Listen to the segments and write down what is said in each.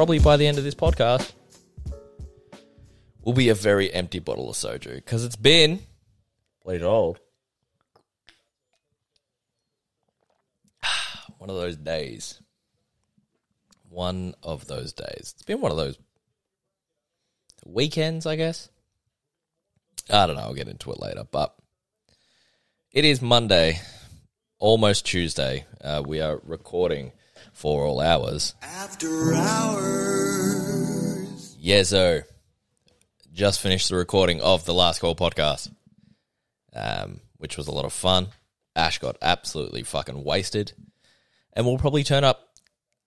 probably by the end of this podcast will be a very empty bottle of soju because it's been played old. One of those days. One of those days. It's been one of those weekends, I guess. I don't know. I'll get into it later. But it is Monday, almost Tuesday. Uh, we are recording for all hours. After hours. Yezo just finished the recording of the Last Call podcast, um, which was a lot of fun. Ash got absolutely fucking wasted, and we'll probably turn up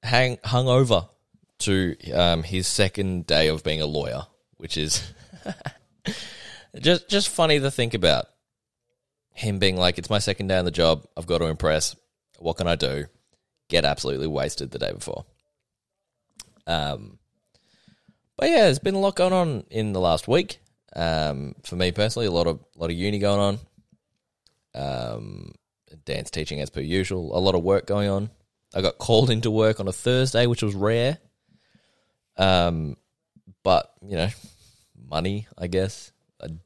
hang hungover to um, his second day of being a lawyer, which is just just funny to think about. Him being like, "It's my second day on the job. I've got to impress. What can I do?" Get absolutely wasted the day before. Um, but yeah, there's been a lot going on in the last week. Um, for me personally, a lot of lot of uni going on. Um, dance teaching as per usual. A lot of work going on. I got called into work on a Thursday, which was rare. Um, but you know, money, I guess,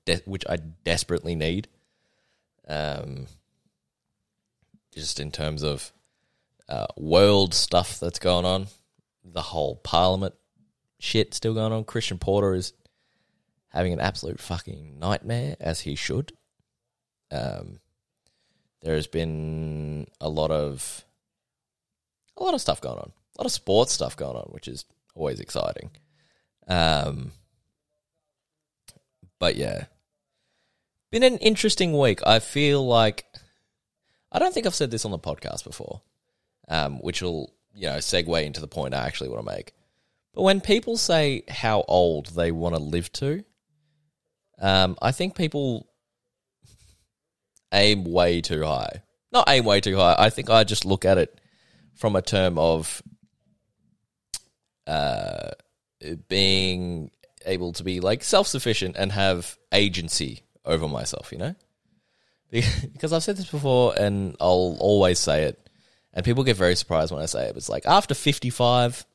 de- which I desperately need. Um, just in terms of uh, world stuff that's going on, the whole Parliament shit still going on. Christian Porter is having an absolute fucking nightmare, as he should. Um, there has been a lot of a lot of stuff going on, a lot of sports stuff going on, which is always exciting. Um, but yeah, been an interesting week. I feel like I don't think I've said this on the podcast before, um, which will you know segue into the point I actually want to make. But when people say how old they want to live to, um, I think people aim way too high. Not aim way too high. I think I just look at it from a term of uh, being able to be like self sufficient and have agency over myself, you know? Because I've said this before and I'll always say it, and people get very surprised when I say it. It's like after 55,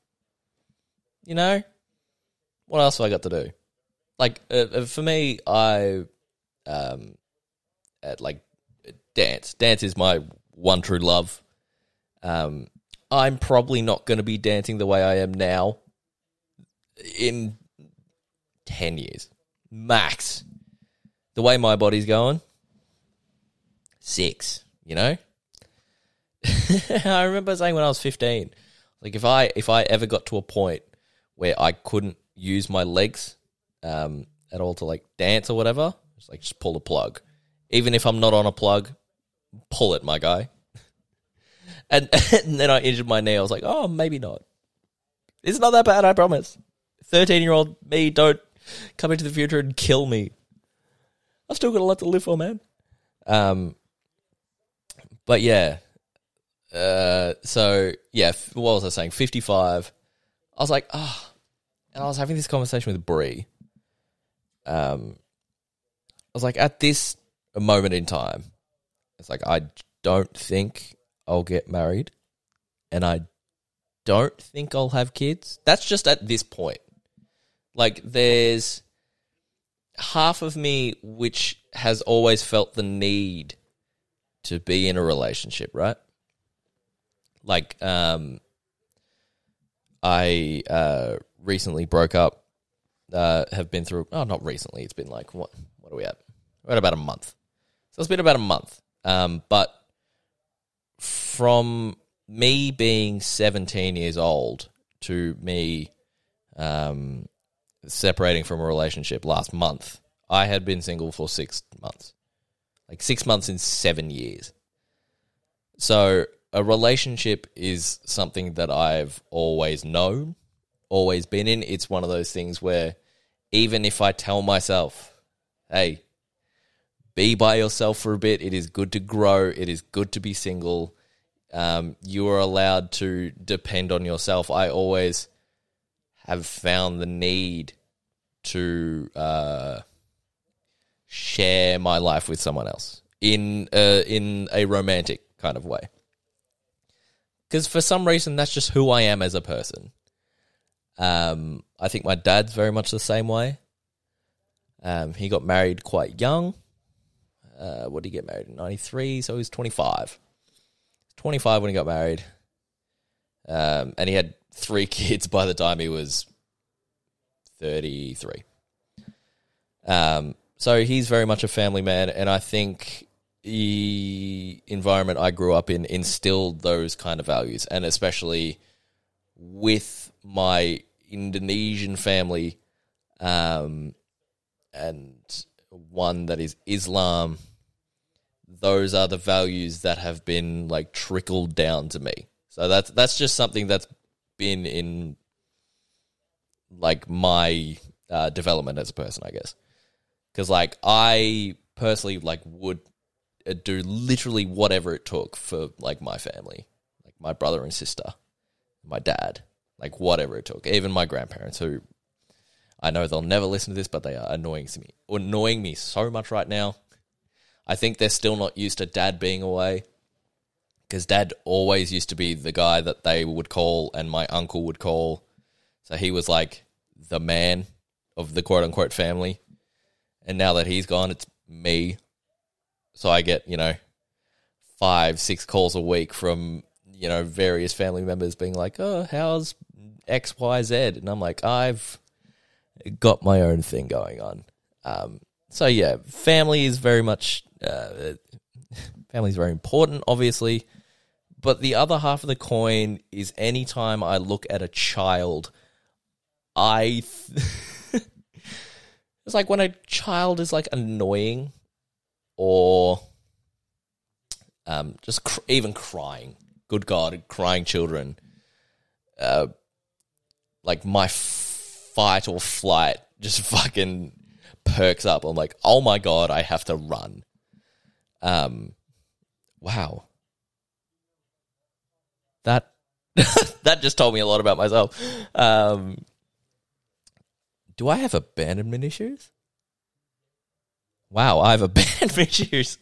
you know, what else have I got to do? Like uh, for me, I um, at like dance. Dance is my one true love. Um, I'm probably not going to be dancing the way I am now in 10 years max. The way my body's going, six, you know? I remember saying when I was 15, like if I if I ever got to a point where I couldn't use my legs um, at all to like dance or whatever, it's like just pull the plug. Even if I'm not on a plug, pull it, my guy. and, and then I injured my knee. I was like, oh, maybe not. It's not that bad, I promise. 13 year old me, don't come into the future and kill me. I've still got a lot to live for, man. Um, but yeah. Uh, so yeah, what was I saying? 55. I was like, ah, oh. and I was having this conversation with Brie. Um, I was like, at this moment in time, it's like I don't think I'll get married, and I don't think I'll have kids. That's just at this point. Like, there's half of me which has always felt the need to be in a relationship, right? Like, um, I uh, recently broke up. Uh, have been through. Oh, not recently. It's been like what? What are we at? We're at about a month. So it's been about a month. Um, but from me being 17 years old to me um, separating from a relationship last month, I had been single for six months. Like six months in seven years. So a relationship is something that I've always known, always been in. It's one of those things where even if I tell myself, hey, be by yourself for a bit, it is good to grow, it is good to be single. Um, you are allowed to depend on yourself. I always have found the need to uh, share my life with someone else in uh, in a romantic kind of way. Because for some reason, that's just who I am as a person. Um, I think my dad's very much the same way. Um, he got married quite young. Uh, what did he get married in? 93, so he was 25. 25 when he got married. Um, and he had three kids by the time he was 33. Um, so he's very much a family man, and I think the environment I grew up in instilled those kind of values, and especially with my Indonesian family, um, and one that is Islam. Those are the values that have been like trickled down to me. So that's that's just something that's been in like my uh, development as a person, I guess. Because like I personally like would Uh, do literally whatever it took for like my family, like my brother and sister, my dad, like whatever it took. Even my grandparents, who I know they'll never listen to this, but they are annoying to me, annoying me so much right now. I think they're still not used to dad being away because dad always used to be the guy that they would call and my uncle would call. So he was like the man of the quote unquote family. And now that he's gone, it's me. So I get, you know, five, six calls a week from, you know, various family members being like, oh, how's XYZ? And I'm like, I've got my own thing going on. Um, so yeah, family is very much, uh, family is very important, obviously. But the other half of the coin is anytime I look at a child, I. Th- it's like when a child is like annoying or um, just cr- even crying. Good God, crying children. Uh, like my fight or flight just fucking perks up. I'm like, oh my God, I have to run. Um, wow that that just told me a lot about myself. Um, do I have abandonment issues? Wow, I have abandonment issues.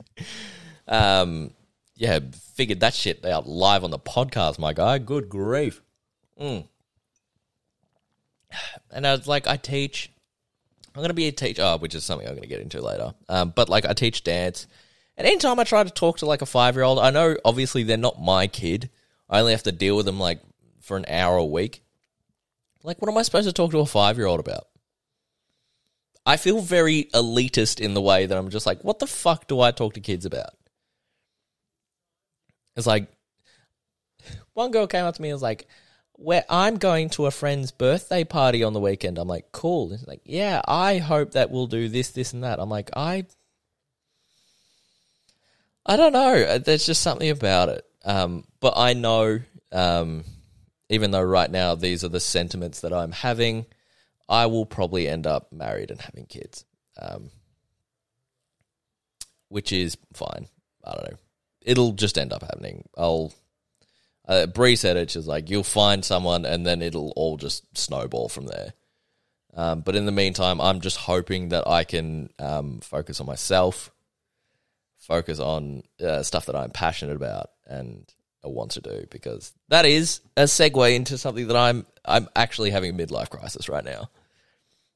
Um, yeah, figured that shit out live on the podcast, my guy. Good grief. Mm. And I was like, I teach. I'm going to be a teacher, oh, which is something I'm going to get into later. Um, but like, I teach dance. And anytime I try to talk to like a five year old, I know obviously they're not my kid. I only have to deal with them like for an hour a week. Like, what am I supposed to talk to a five year old about? I feel very elitist in the way that I'm just like, what the fuck do I talk to kids about? It's like, one girl came up to me and was like, where I'm going to a friend's birthday party on the weekend. I'm like, cool. It's like, yeah, I hope that we'll do this, this, and that. I'm like, I, I don't know. There's just something about it. Um, but I know, um, even though right now these are the sentiments that I'm having, I will probably end up married and having kids, um, which is fine. I don't know. It'll just end up happening. I'll. Uh, Bree said it. She's like, you'll find someone, and then it'll all just snowball from there. Um, but in the meantime, I'm just hoping that I can um, focus on myself, focus on uh, stuff that I'm passionate about, and want to do because that is a segue into something that I'm I'm actually having a midlife crisis right now.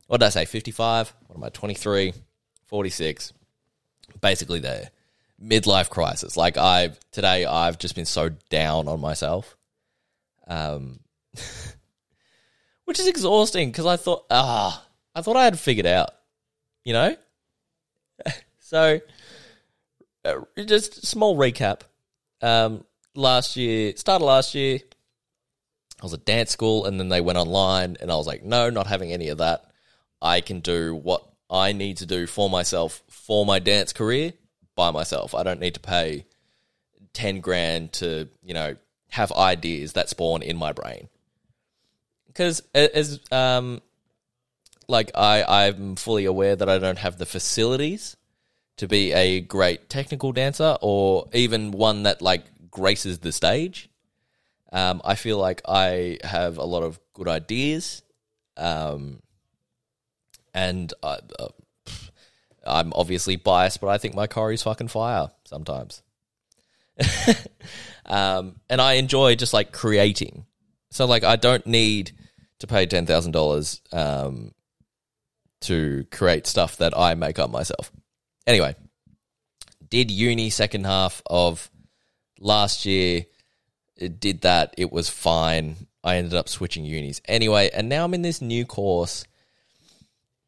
What did I say? 55? What am I? 23, 46. Basically there. Midlife crisis. Like I've today I've just been so down on myself. Um which is exhausting because I thought ah I thought I had figured out, you know? so uh, just small recap. Um last year, started last year. I was at dance school and then they went online and I was like, no, not having any of that. I can do what I need to do for myself for my dance career by myself. I don't need to pay 10 grand to, you know, have ideas that spawn in my brain. Because as um like I I'm fully aware that I don't have the facilities to be a great technical dancer or even one that like graces the stage. Um, I feel like I have a lot of good ideas, Um, and I, uh, I'm obviously biased, but I think my choreo's fucking fire sometimes. um, and I enjoy just like creating. So like I don't need to pay ten thousand dollars um, to create stuff that I make up myself. Anyway, did uni second half of last year. It did that. It was fine. I ended up switching unis anyway, and now I'm in this new course.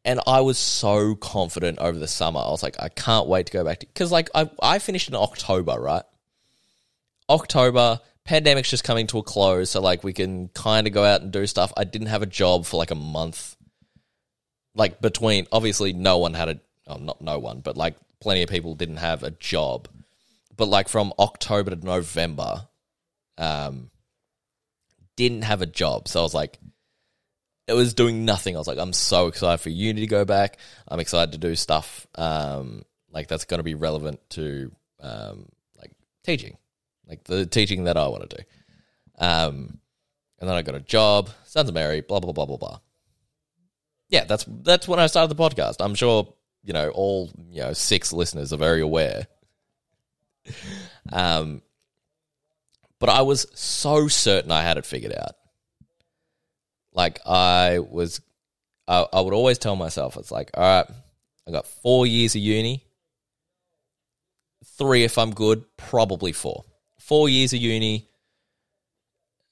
And I was so confident over the summer. I was like, I can't wait to go back to because like I I finished in October, right? October, pandemic's just coming to a close, so like we can kind of go out and do stuff. I didn't have a job for like a month. Like between obviously no one had a oh, not no one, but like plenty of people didn't have a job. But like from October to November, um didn't have a job. So I was like it was doing nothing. I was like, I'm so excited for uni to go back. I'm excited to do stuff um, like that's going to be relevant to um, like teaching like the teaching that I want to do. Um, and then I got a job, sons of Mary, blah blah blah blah blah. Yeah, that's that's when I started the podcast. I'm sure you know all you know six listeners are very aware. um, but I was so certain I had it figured out. Like I was, I, I would always tell myself, it's like, all right, I got four years of uni, three if I'm good, probably four four years of uni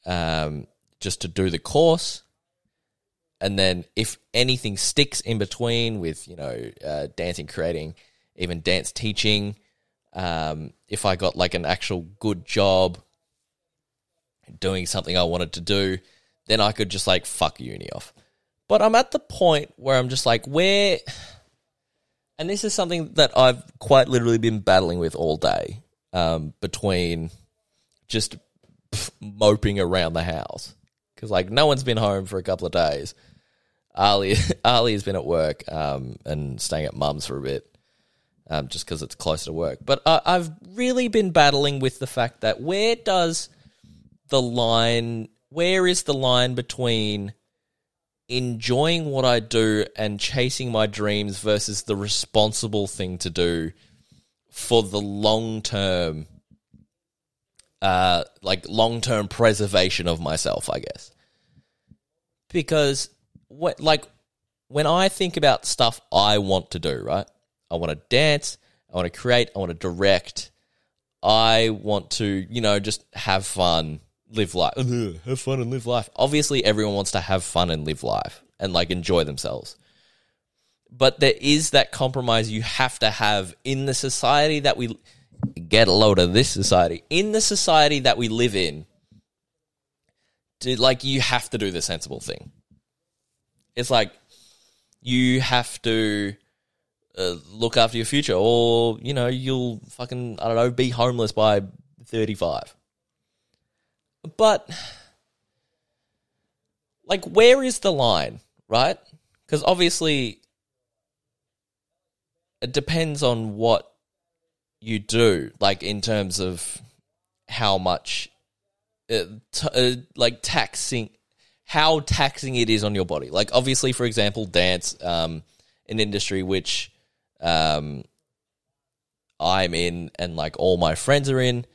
um, just to do the course. And then if anything sticks in between with, you know, uh, dancing, creating, even dance teaching, um, if I got like an actual good job doing something I wanted to do, then I could just like fuck uni off. But I'm at the point where I'm just like, where. And this is something that I've quite literally been battling with all day um, between just pff, moping around the house because like no one's been home for a couple of days. Ali Ali has been at work um, and staying at mum's for a bit. Um, just because it's closer to work. But uh, I've really been battling with the fact that where does the line, where is the line between enjoying what I do and chasing my dreams versus the responsible thing to do for the long term uh, like long term preservation of myself, I guess. Because what like when I think about stuff I want to do, right? I want to dance, I want to create, I want to direct, I want to, you know, just have fun, live life, have fun and live life. Obviously, everyone wants to have fun and live life and like enjoy themselves. But there is that compromise you have to have in the society that we get a load of this society. In the society that we live in, to, like you have to do the sensible thing. It's like you have to uh, look after your future, or you know you'll fucking I don't know be homeless by thirty five. But like, where is the line, right? Because obviously, it depends on what you do, like in terms of how much, uh, t- uh, like taxing, how taxing it is on your body. Like obviously, for example, dance, um, an industry which, um, I'm in and like all my friends are in,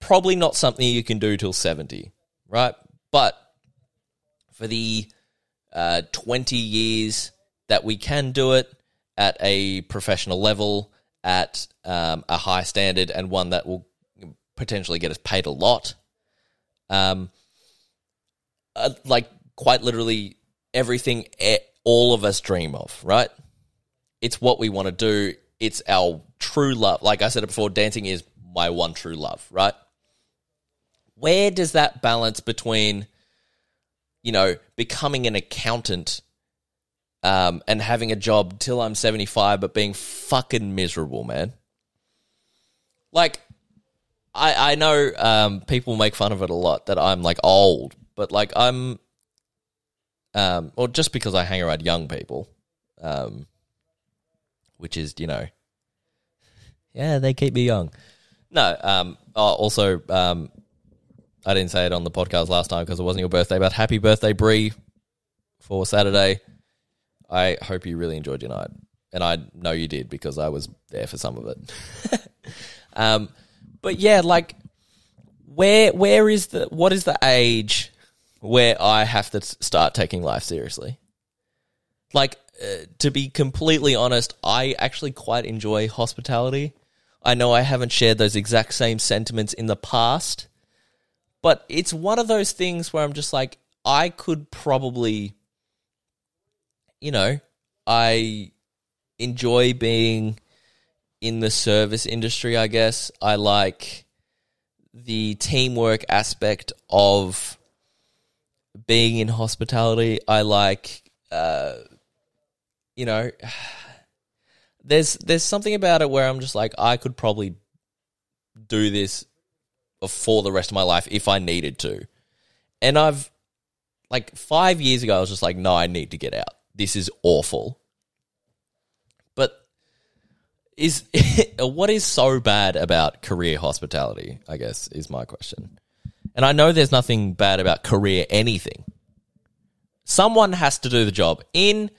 probably not something you can do till 70, right? But for the uh, 20 years that we can do it at a professional level, at um, a high standard and one that will potentially get us paid a lot. Um, uh, like quite literally everything all of us dream of, right? It's what we want to do. It's our true love. Like I said it before, dancing is my one true love, right? Where does that balance between, you know, becoming an accountant um, and having a job till I'm 75, but being fucking miserable, man. Like, I I know um, people make fun of it a lot that I'm like old, but like I'm, um, or just because I hang around young people, um, which is you know, yeah, they keep me young. No, um, oh, also, um, I didn't say it on the podcast last time because it wasn't your birthday, but happy birthday, Brie for Saturday. I hope you really enjoyed your night, and I know you did because I was there for some of it. um, but yeah, like where where is the what is the age where I have to start taking life seriously? Like uh, to be completely honest, I actually quite enjoy hospitality. I know I haven't shared those exact same sentiments in the past, but it's one of those things where I'm just like, I could probably, you know, I enjoy being in the service industry, I guess. I like the teamwork aspect of being in hospitality. I like, uh, you know, there's there's something about it where I'm just like I could probably do this for the rest of my life if I needed to. And I've like 5 years ago I was just like no, I need to get out. This is awful. But is what is so bad about career hospitality, I guess is my question. And I know there's nothing bad about career anything. Someone has to do the job. In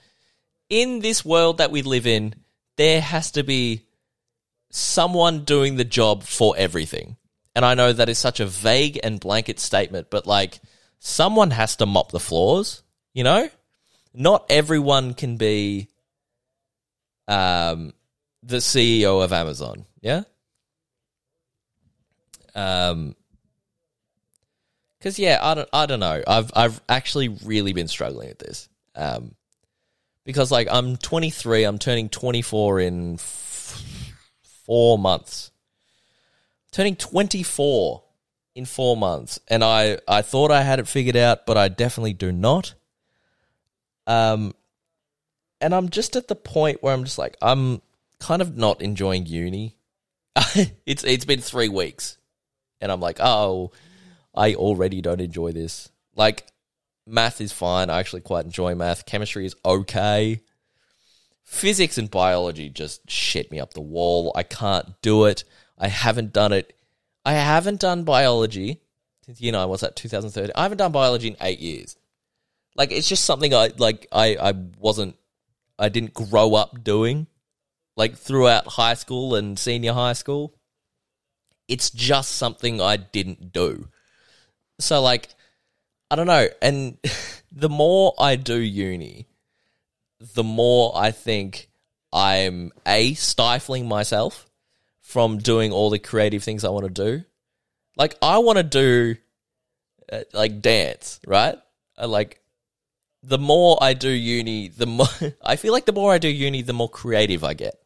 in this world that we live in, there has to be someone doing the job for everything. And I know that is such a vague and blanket statement, but like someone has to mop the floors, you know? Not everyone can be um, the CEO of Amazon, yeah? Um, because yeah, I don't, I don't know. I've, I've actually really been struggling with this. Um, because like I'm 23, I'm turning 24 in f- four months. Turning 24 in four months, and I I thought I had it figured out, but I definitely do not. Um, and I'm just at the point where I'm just like I'm kind of not enjoying uni. it's it's been three weeks, and I'm like, oh, I already don't enjoy this. Like Math is fine. I actually quite enjoy math. Chemistry is okay. Physics and biology just shit me up the wall. I can't do it. I haven't done it. I haven't done biology since you know what's that 2013. I haven't done biology in eight years. Like it's just something I like. I I wasn't. I didn't grow up doing. Like throughout high school and senior high school, it's just something I didn't do. So like I don't know. And the more I do uni, the more I think I'm a stifling myself from doing all the creative things I want to do. Like I want to do uh, like dance, right? Like the more I do uni, the more I feel like the more I do uni, the more creative I get.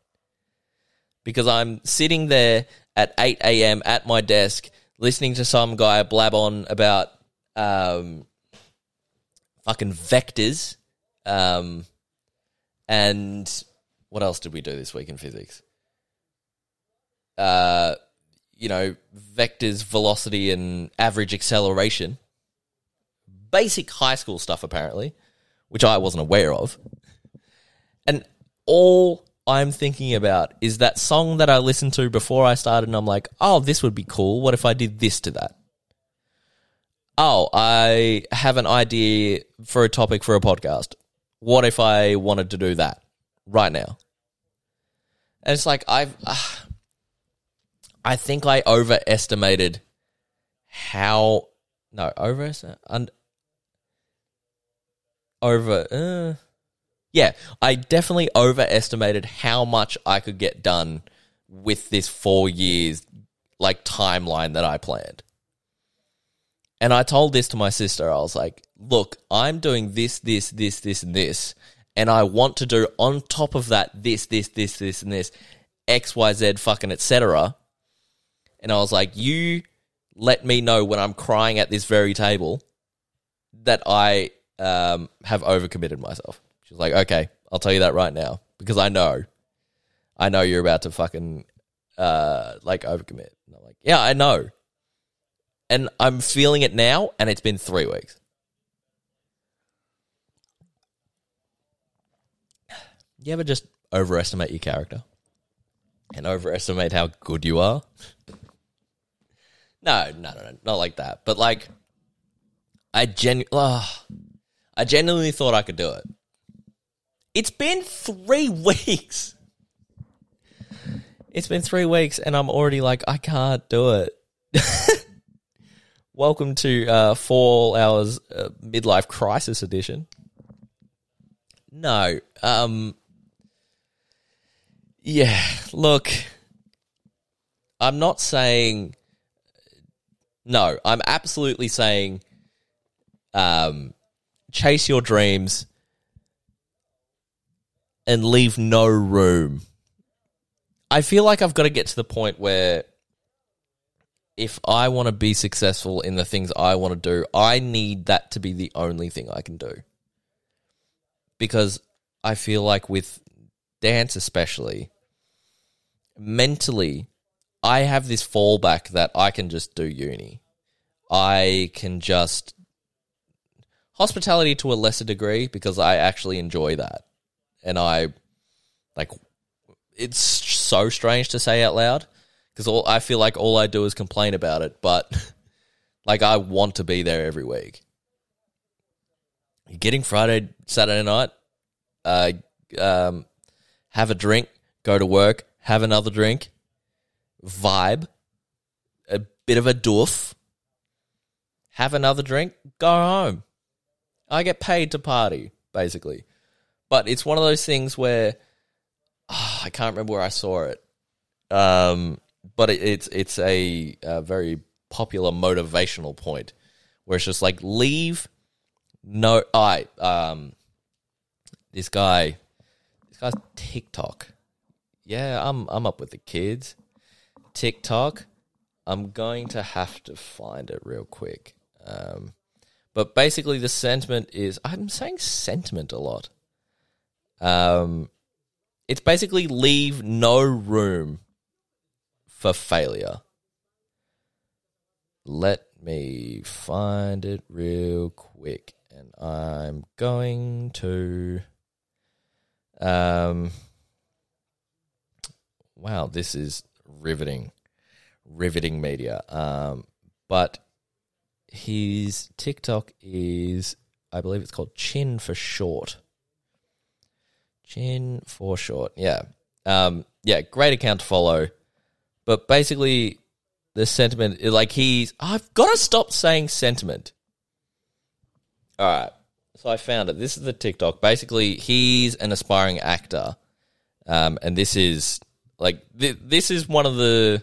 Because I'm sitting there at 8 a.m. at my desk listening to some guy blab on about um, fucking vectors, um, and what else did we do this week in physics? Uh, you know, vectors, velocity, and average acceleration. Basic high school stuff, apparently, which I wasn't aware of. And all I'm thinking about is that song that I listened to before I started, and I'm like, oh, this would be cool. What if I did this to that? oh, I have an idea for a topic for a podcast. What if I wanted to do that right now? And it's like I've, uh, I think I overestimated how no over and over. Uh, yeah, I definitely overestimated how much I could get done with this four years like timeline that I planned. And I told this to my sister. I was like, look, I'm doing this, this, this, this, and this. And I want to do on top of that this, this, this, this, and this, X, Y, Z, fucking etc. And I was like, you let me know when I'm crying at this very table that I um, have overcommitted myself. She's like, okay, I'll tell you that right now because I know, I know you're about to fucking uh, like overcommit. And I'm like, yeah, I know and I'm feeling it now, and it's been three weeks. You ever just overestimate your character and overestimate how good you are? No, no, no, no, not like that. But like, I genu- oh, I genuinely thought I could do it. It's been three weeks. It's been three weeks, and I'm already like, I can't do it. Welcome to uh, Fall Hours uh, Midlife Crisis Edition. No, um, yeah, look, I'm not saying no, I'm absolutely saying um, chase your dreams and leave no room. I feel like I've got to get to the point where if I want to be successful in the things I want to do, I need that to be the only thing I can do. Because I feel like with dance, especially, mentally, I have this fallback that I can just do uni. I can just hospitality to a lesser degree because I actually enjoy that. And I like it's so strange to say out loud because all I feel like all I do is complain about it, but like I want to be there every week. Getting Friday, Saturday night, uh, um, have a drink, go to work, have another drink, vibe, a bit of a doof, have another drink, go home. I get paid to party, basically. But it's one of those things where oh, I can't remember where I saw it. Um, but it, it's it's a, a very popular motivational point where it's just like leave no I um this guy this guy's TikTok. Yeah, I'm I'm up with the kids. TikTok. I'm going to have to find it real quick. Um, but basically, the sentiment is I'm saying sentiment a lot. Um, it's basically leave no room for failure. Let me find it real quick. And I'm going to. Um, wow, this is riveting, riveting media. Um, but his TikTok is, I believe it's called Chin for short. Chin for short, yeah, um, yeah, great account to follow. But basically, the sentiment like he's. I've got to stop saying sentiment. All right, so I found it. This is the TikTok. Basically, he's an aspiring actor, um, and this is like th- this is one of the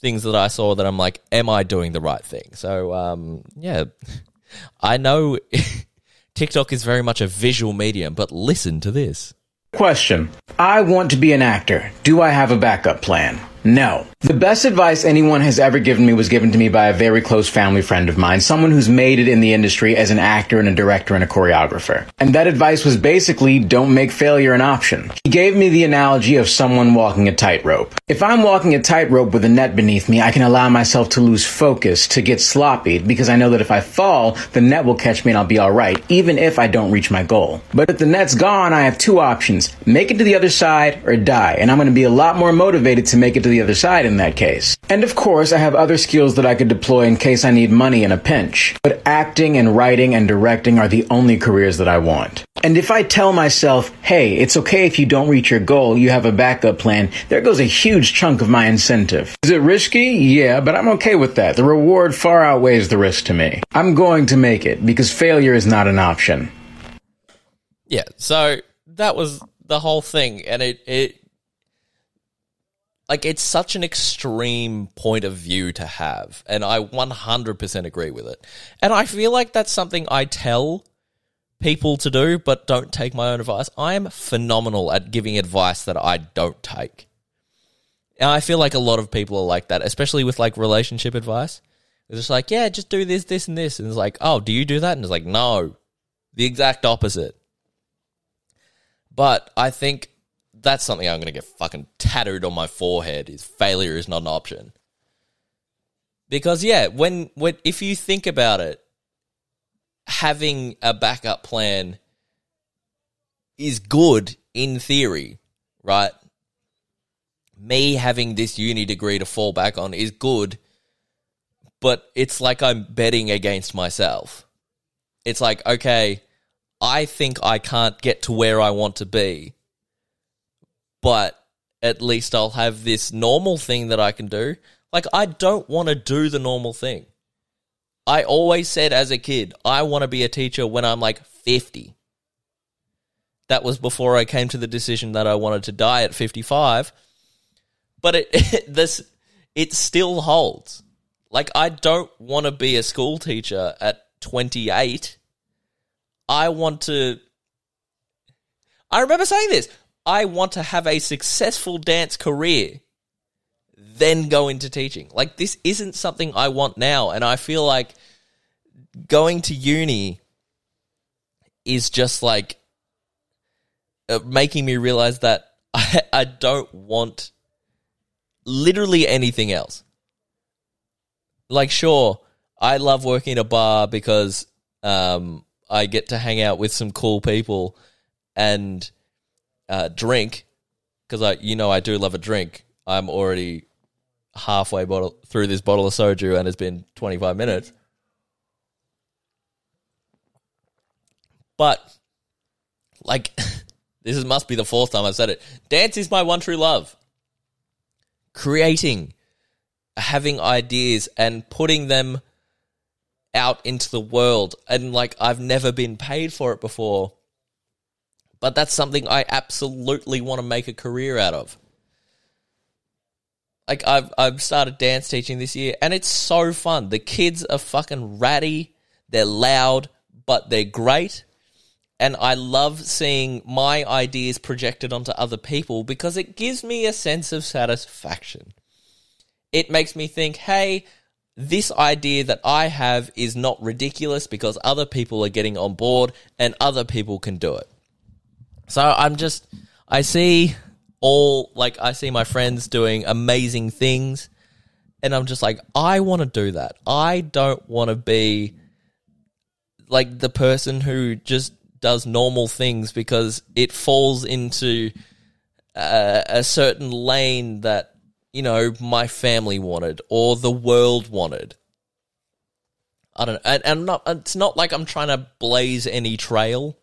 things that I saw that I'm like, am I doing the right thing? So um, yeah, I know TikTok is very much a visual medium, but listen to this. Question. I want to be an actor. Do I have a backup plan? No. The best advice anyone has ever given me was given to me by a very close family friend of mine, someone who's made it in the industry as an actor and a director and a choreographer. And that advice was basically don't make failure an option. He gave me the analogy of someone walking a tightrope. If I'm walking a tightrope with a net beneath me, I can allow myself to lose focus, to get sloppy, because I know that if I fall, the net will catch me and I'll be alright, even if I don't reach my goal. But if the net's gone, I have two options. Make it to the other side or die. And I'm going to be a lot more motivated to make it to the other side in that case. And of course, I have other skills that I could deploy in case I need money in a pinch. But acting and writing and directing are the only careers that I want. And if I tell myself, hey, it's okay if you don't reach your goal, you have a backup plan, there goes a huge chunk of my incentive. Is it risky? Yeah, but I'm okay with that. The reward far outweighs the risk to me. I'm going to make it because failure is not an option. Yeah, so that was the whole thing, and it, it like it's such an extreme point of view to have and i 100% agree with it. And i feel like that's something i tell people to do but don't take my own advice. I am phenomenal at giving advice that i don't take. And i feel like a lot of people are like that especially with like relationship advice. It's just like yeah just do this this and this. And it's like oh do you do that? And it's like no the exact opposite. But i think that's something I'm going to get fucking tattooed on my forehead is failure is not an option. Because yeah, when when if you think about it, having a backup plan is good in theory, right? Me having this uni degree to fall back on is good, but it's like I'm betting against myself. It's like, okay, I think I can't get to where I want to be, but at least I'll have this normal thing that I can do. Like, I don't want to do the normal thing. I always said as a kid, I want to be a teacher when I'm like 50. That was before I came to the decision that I wanted to die at 55. But it, it this it still holds. Like I don't want to be a school teacher at 28. I want to I remember saying this. I want to have a successful dance career then go into teaching. Like this isn't something I want now and I feel like going to uni is just like uh, making me realize that I, I don't want literally anything else. Like, sure, I love working in a bar because um, I get to hang out with some cool people and uh, drink because I, you know, I do love a drink. I'm already halfway bottle through this bottle of soju, and it's been 25 minutes. But like, this is, must be the fourth time I've said it. Dance is my one true love. Creating, having ideas, and putting them out into the world. And like, I've never been paid for it before. But that's something I absolutely want to make a career out of. Like I've I've started dance teaching this year and it's so fun. The kids are fucking ratty, they're loud, but they're great. And I love seeing my ideas projected onto other people because it gives me a sense of satisfaction. It makes me think, hey, this idea that I have is not ridiculous because other people are getting on board and other people can do it. So I'm just, I see all like I see my friends doing amazing things and I'm just like I want to do that. I don't want to be like the person who just does normal things because it falls into uh, a certain lane that you know my family wanted or the world wanted. I don't know, and, and not. It's not like I'm trying to blaze any trail.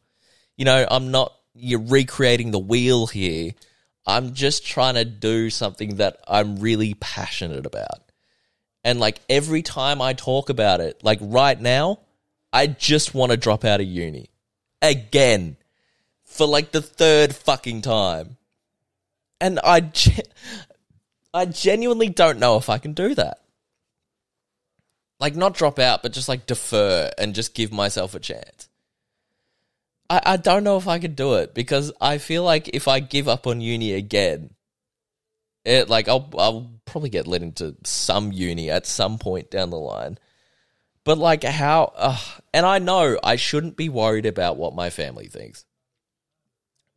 You know, I'm not. You're recreating the wheel here. I'm just trying to do something that I'm really passionate about. And like every time I talk about it, like right now, I just want to drop out of uni again for like the third fucking time. And I ge- I genuinely don't know if I can do that. Like not drop out, but just like defer and just give myself a chance. I, I don't know if I could do it because I feel like if I give up on uni again, it like I'll I'll probably get let into some uni at some point down the line. But like how uh, and I know I shouldn't be worried about what my family thinks.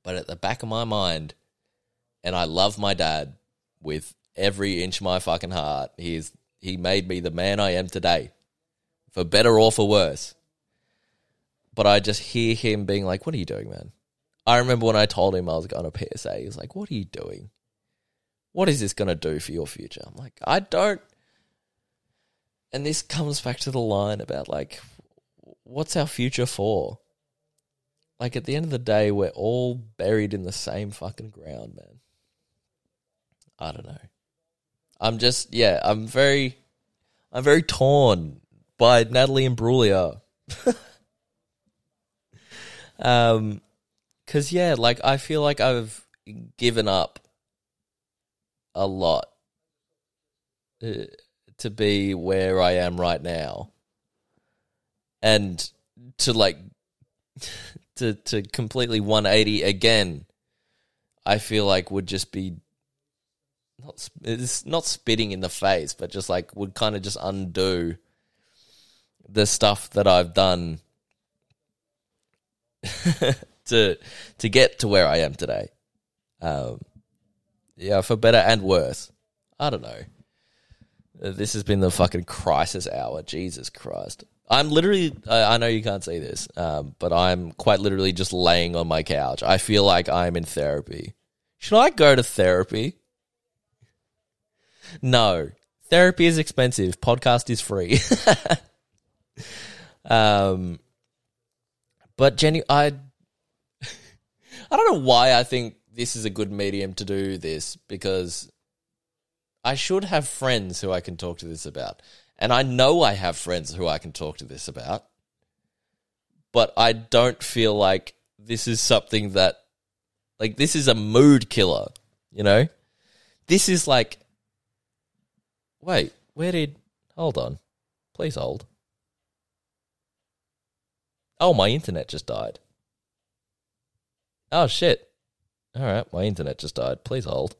But at the back of my mind and I love my dad with every inch of my fucking heart. He's he made me the man I am today. For better or for worse but I just hear him being like, "What are you doing, man?" I remember when I told him I was going to PSA. He's like, "What are you doing? What is this going to do for your future?" I'm like, "I don't." And this comes back to the line about like, what's our future for? Like at the end of the day, we're all buried in the same fucking ground, man. I don't know. I'm just yeah, I'm very I'm very torn by Natalie Imbruglia. Um, cause yeah, like I feel like I've given up a lot uh, to be where I am right now, and to like to to completely 180 again. I feel like would just be not it's not spitting in the face, but just like would kind of just undo the stuff that I've done to to get to where I am today. Um, yeah, for better and worse. I don't know. Uh, this has been the fucking crisis hour. Jesus Christ. I'm literally, I know you can't see this, um, but I'm quite literally just laying on my couch. I feel like I'm in therapy. Should I go to therapy? No. Therapy is expensive. Podcast is free. um, but Jenny, I I don't know why I think this is a good medium to do this because I should have friends who I can talk to this about. And I know I have friends who I can talk to this about. But I don't feel like this is something that like this is a mood killer, you know? This is like Wait, where did hold on. Please hold. Oh, my internet just died. Oh shit. Alright, my internet just died. Please hold.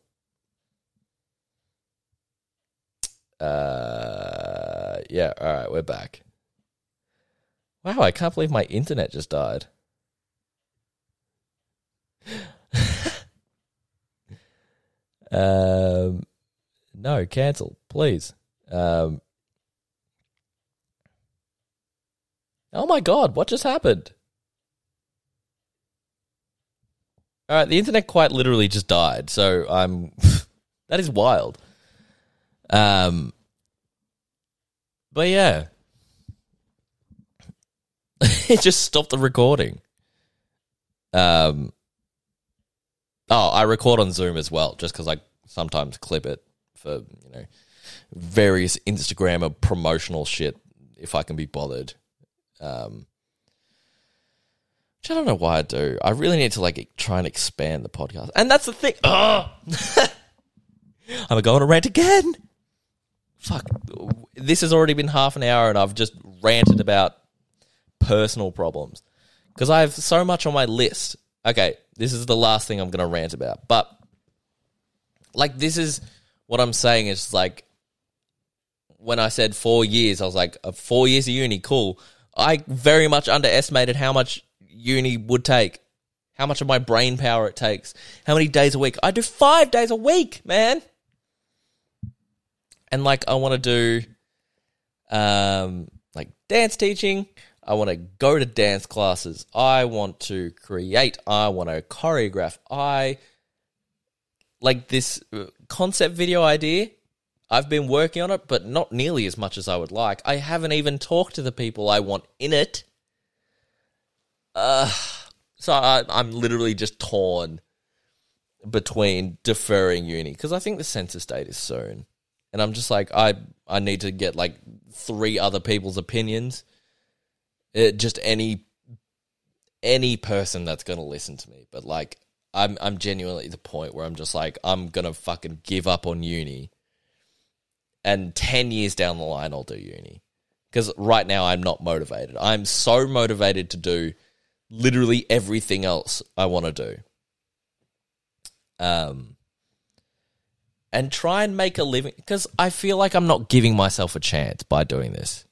Uh yeah, alright, we're back. Wow, I can't believe my internet just died. um no, cancel, please. Um Oh my god, what just happened? All right, the internet quite literally just died, so I'm that is wild. Um but yeah. it just stopped the recording. Um Oh, I record on Zoom as well just cuz I sometimes clip it for, you know, various Instagram or promotional shit if I can be bothered. Um, which I don't know why I do. I really need to like try and expand the podcast, and that's the thing. Oh, I'm going to rant again. Fuck, this has already been half an hour, and I've just ranted about personal problems because I have so much on my list. Okay, this is the last thing I'm going to rant about, but like this is what I'm saying is like when I said four years, I was like, uh, four years of uni, cool. I very much underestimated how much uni would take, how much of my brain power it takes, how many days a week. I do five days a week, man. And like, I want to do, um, like dance teaching. I want to go to dance classes. I want to create. I want to choreograph. I like this uh, concept video idea I've been working on it, but not nearly as much as I would like. I haven't even talked to the people I want in it. Uh, so I, I'm literally just torn between deferring uni because I think the census date is soon, and I'm just like I I need to get like three other people's opinions. It, just any any person that's gonna listen to me, but like I'm I'm genuinely at the point where I'm just like I'm gonna fucking give up on uni and 10 years down the line I'll do uni. Because right now I'm not motivated. I'm so motivated to do literally everything else I want to do. Um, and try and make a living because I feel like I'm not giving myself a chance by doing this.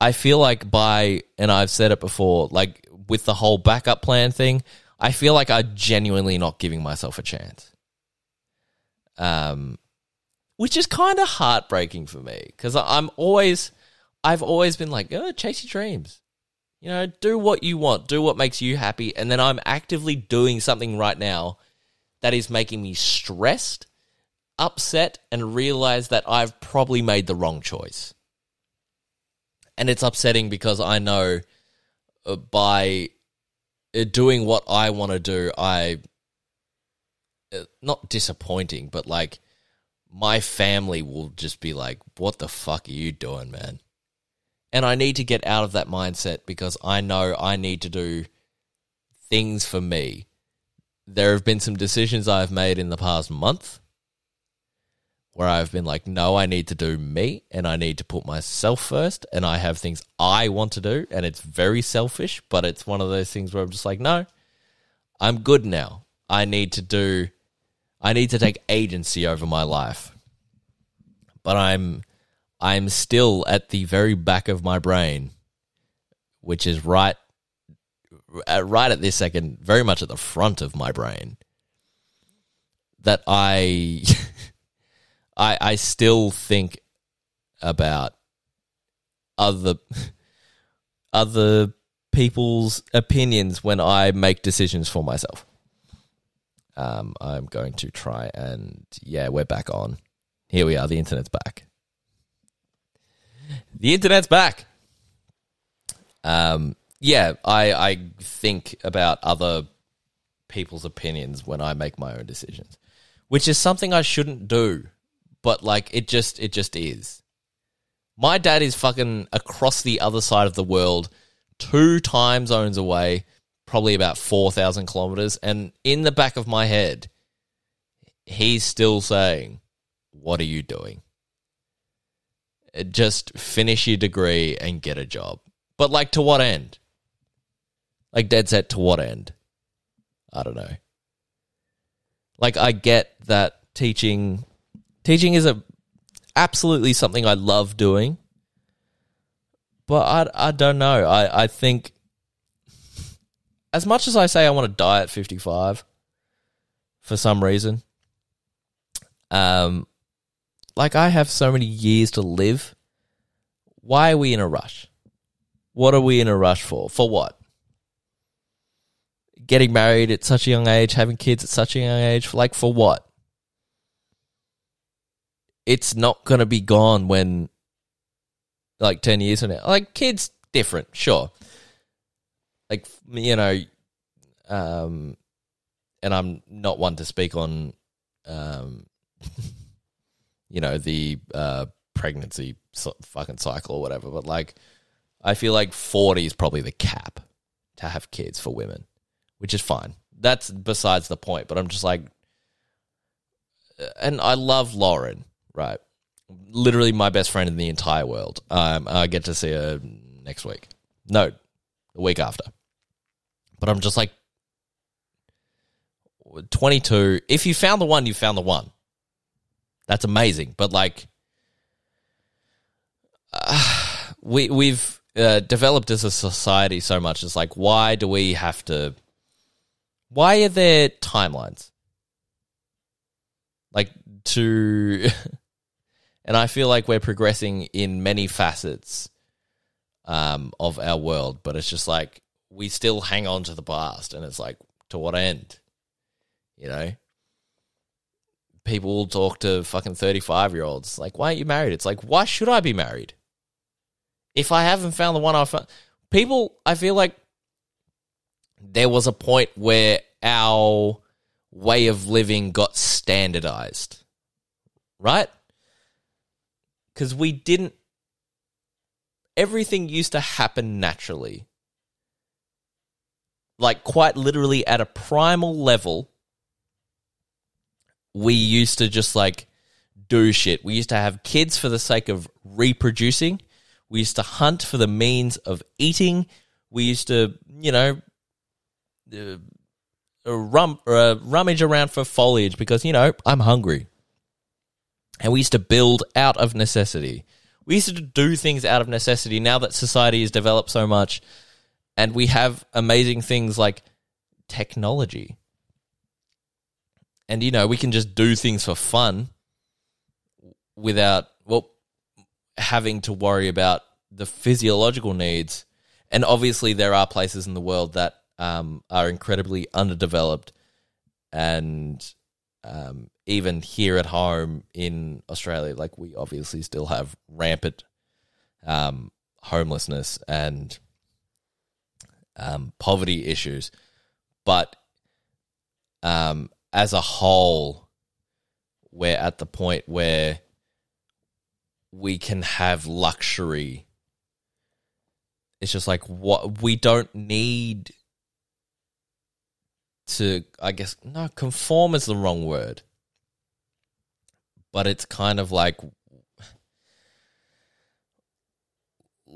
I feel like by, and I've said it before, like with the whole backup plan thing, I feel like I'm genuinely not giving myself a chance. Um, which is kind of heartbreaking for me because I'm always, I've always been like, oh, chase your dreams. You know, do what you want, do what makes you happy. And then I'm actively doing something right now that is making me stressed, upset, and realize that I've probably made the wrong choice. And it's upsetting because I know uh, by uh, doing what I want to do, I, uh, not disappointing, but like, my family will just be like, what the fuck are you doing, man? And I need to get out of that mindset because I know I need to do things for me. There have been some decisions I've made in the past month where I've been like, no, I need to do me and I need to put myself first. And I have things I want to do. And it's very selfish, but it's one of those things where I'm just like, no, I'm good now. I need to do I need to take agency over my life. But I'm I'm still at the very back of my brain, which is right right at this second, very much at the front of my brain. That I I I still think about other other people's opinions when I make decisions for myself. Um, I'm going to try and yeah, we're back on. Here we are. The internet's back. The internet's back. Um, yeah, I I think about other people's opinions when I make my own decisions, which is something I shouldn't do, but like it just it just is. My dad is fucking across the other side of the world, two time zones away, probably about 4,000 kilometers. And in the back of my head, he's still saying, What are you doing? Just finish your degree and get a job. But, like, to what end? Like, dead set, to what end? I don't know. Like, I get that teaching. Teaching is a absolutely something I love doing. But I, I don't know. I, I think as much as I say I want to die at 55 for some reason, um, like I have so many years to live. Why are we in a rush? What are we in a rush for? For what? Getting married at such a young age, having kids at such a young age, like for what? it's not going to be gone when like 10 years from now. Like kids different, sure. Like you know um and I'm not one to speak on um you know the uh pregnancy fucking cycle or whatever, but like I feel like 40 is probably the cap to have kids for women, which is fine. That's besides the point, but I'm just like and I love Lauren right? Literally my best friend in the entire world. Um, I get to see her next week. No, the week after. But I'm just like 22. If you found the one, you found the one. That's amazing. But like, uh, we we've uh, developed as a society so much. It's like, why do we have to? Why are there timelines? Like to And I feel like we're progressing in many facets um, of our world, but it's just like we still hang on to the past, and it's like, to what end? You know? People will talk to fucking 35 year olds, like, why aren't you married? It's like, why should I be married? If I haven't found the one I found, people, I feel like there was a point where our way of living got standardized, right? because we didn't. Everything used to happen naturally. Like, quite literally at a primal level, we used to just like do shit. We used to have kids for the sake of reproducing. We used to hunt for the means of eating. We used to, you know, uh, rum, uh, rummage around for foliage because, you know, I'm hungry. And we used to build out of necessity. We used to do things out of necessity. Now that society has developed so much and we have amazing things like technology. And, you know, we can just do things for fun without, well, having to worry about the physiological needs. And obviously, there are places in the world that um, are incredibly underdeveloped and um, even here at home in Australia, like we obviously still have rampant um, homelessness and um, poverty issues, but um, as a whole, we're at the point where we can have luxury. It's just like what we don't need to, I guess, no, conform is the wrong word but it's kind of like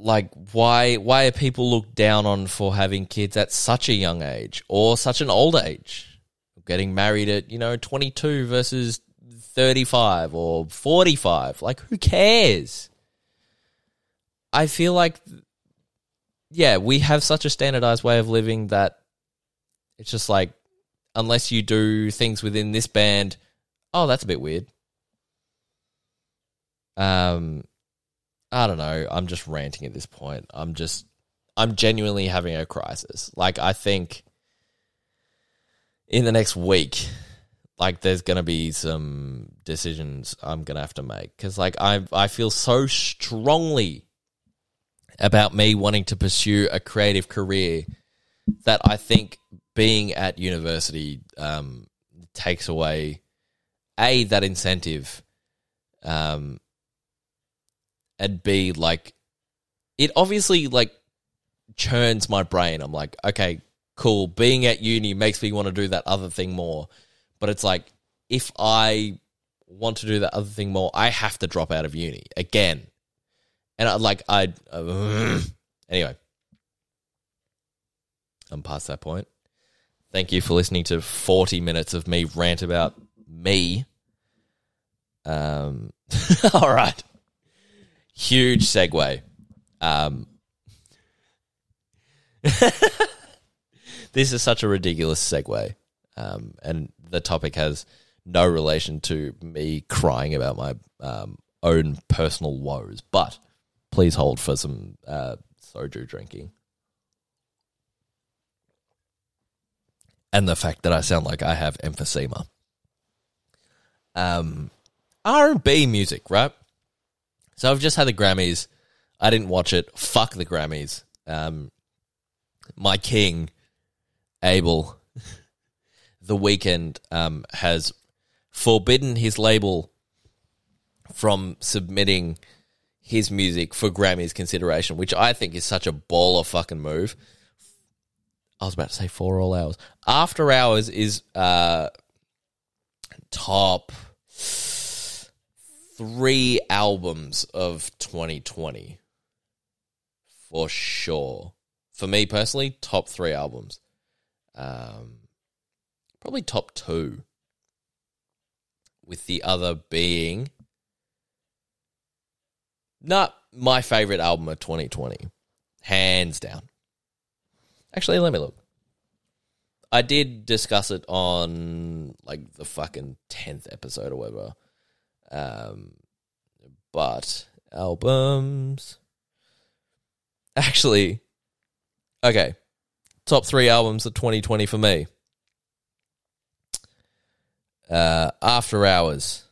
like why why are people looked down on for having kids at such a young age or such an old age? Getting married at you know 22 versus 35 or 45 like who cares? I feel like yeah we have such a standardized way of living that it's just like unless you do things within this band oh that's a bit weird. Um, I don't know. I'm just ranting at this point. I'm just, I'm genuinely having a crisis. Like, I think in the next week, like, there's going to be some decisions I'm going to have to make. Cause, like, I, I feel so strongly about me wanting to pursue a creative career that I think being at university um, takes away a that incentive, um, and b like it obviously like churns my brain. I'm like, okay, cool. Being at uni makes me want to do that other thing more, but it's like if I want to do that other thing more, I have to drop out of uni again, and I like I uh, anyway. I'm past that point. Thank you for listening to 40 minutes of me rant about me. Um, all right. Huge segue. Um, this is such a ridiculous segue. Um, and the topic has no relation to me crying about my um, own personal woes. But please hold for some uh, soju drinking. and the fact that I sound like I have emphysema. Um, R and B music, right? So I've just had the Grammys. I didn't watch it. Fuck the Grammys. Um, my king, Abel, The Weeknd um, has forbidden his label from submitting his music for Grammys consideration, which I think is such a baller fucking move. I was about to say four all hours. After Hours is uh, top three albums of 2020 for sure. For me personally, top three albums. Um, probably top two. With the other being not my favorite album of 2020, hands down. Actually, let me look. I did discuss it on like the fucking tenth episode or whatever. Um, but albums. Actually, okay. Top three albums of 2020 for me. Uh, After Hours.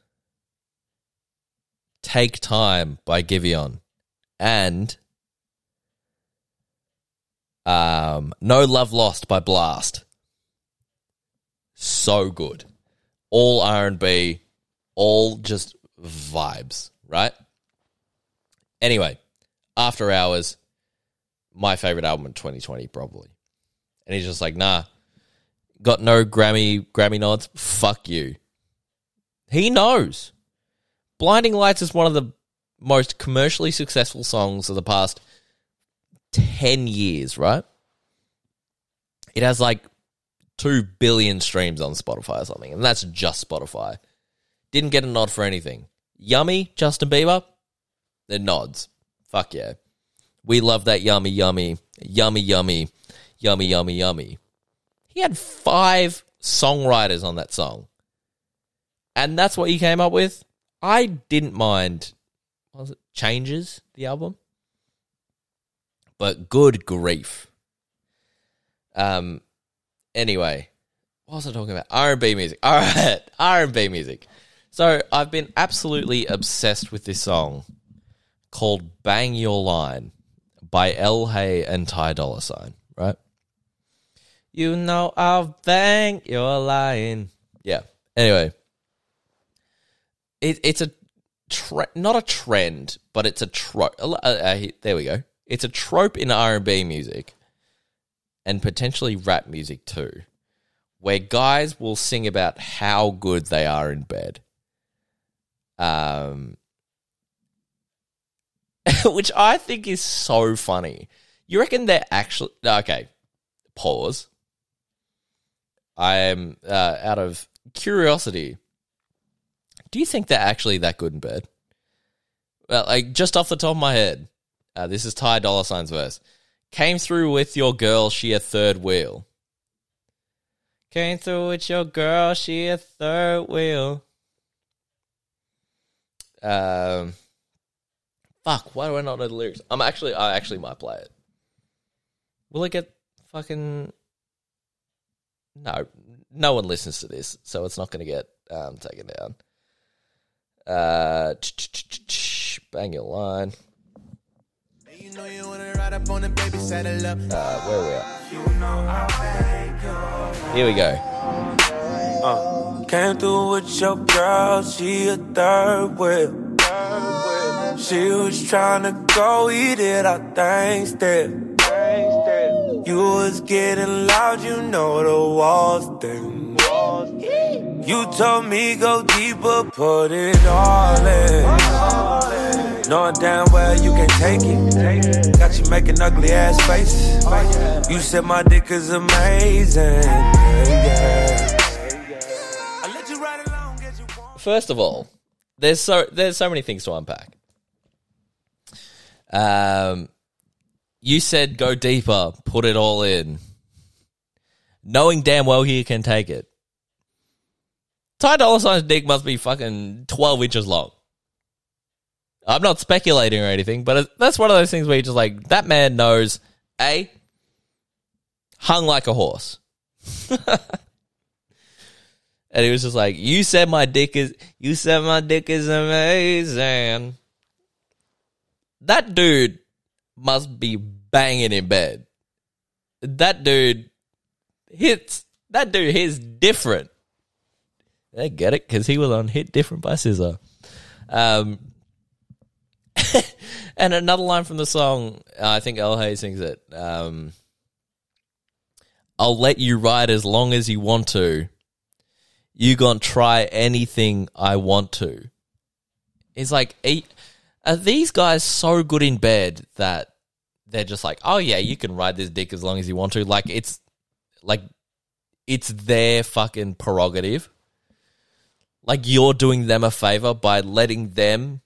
Take Time by Giveon. And um, No Love Lost by Blxst. So good. All R&B, all just vibes, right? Anyway, After Hours, my favorite album in 2020 probably. And he's just like, "Nah, got no Grammy Grammy nods. Fuck you." He knows. Blinding Lights is one of the most commercially successful songs of the past 10 years, right? It has like 2 billion streams on Spotify or something, and that's just Spotify. Didn't get a nod for anything. Yummy, Justin Bieber? The nods. Fuck yeah. We love that yummy, yummy, yummy, yummy, yummy, yummy, yummy. He had five songwriters on that song. And that's what he came up with. I didn't mind. was it? Changes, the album? but good grief. Um. Anyway, what was I talking about? R and B music. All right, R and B music. So I've been absolutely obsessed with this song called "Bang Your Line" by Elhae and Ty Dolla Sign. Right? You know I'll bang your line. Yeah. Anyway, it, it's a tre- not a trend, but it's a trope. Uh, uh, there we go. It's a trope in R&B music and potentially rap music too, where guys will sing about how good they are in bed. Um which I think is so funny. You reckon they're actually okay? Pause. I am uh, out of curiosity. Do you think they're actually that good in bed? Well, like just off the top of my head, uh, this is Ty Dolla Sign's verse. Came through with your girl, she a third wheel. Came through with your girl, she a third wheel. Um, fuck, why do I not know the lyrics? I'm actually, I actually might play it. Will it get fucking? No, no one listens to this, so it's not going to get um, taken down. Uh, bang your line. You know you wanna ride up on the baby saddle up. Uh, where are we at? Here we go. Uh, came through with your girl, she a third wheel. She was trying to go, we did our thing still. You was getting loud, you know the walls thing. You told me go deeper, put it all in. Knowing damn well you can take it. Got you making ugly ass faces. You said my dick is amazing. Yeah. First of all, there's so there's so many things to unpack. Um, you said go deeper, put it all in, knowing damn well he can take it. Ty Dolla Sign's dick must be fucking twelve inches long. I'm not speculating or anything, but that's one of those things where you're just like, that man knows a hung like a horse. And he was just like, "You said my dick is, you said my dick is amazing." That dude must be banging in bed. That dude hits. That dude hits different. They get it because he was on "Hit Different" by SZA. Um, and another line from the song, I think Elhae sings it. Um, I'll let you ride as long as you want to you gonna try anything I want to. It's like, are, these guys so good in bed that they're just like, oh yeah, you can ride this dick as long as you want to. Like it's like it's their fucking prerogative. Like you're doing them a favor by letting them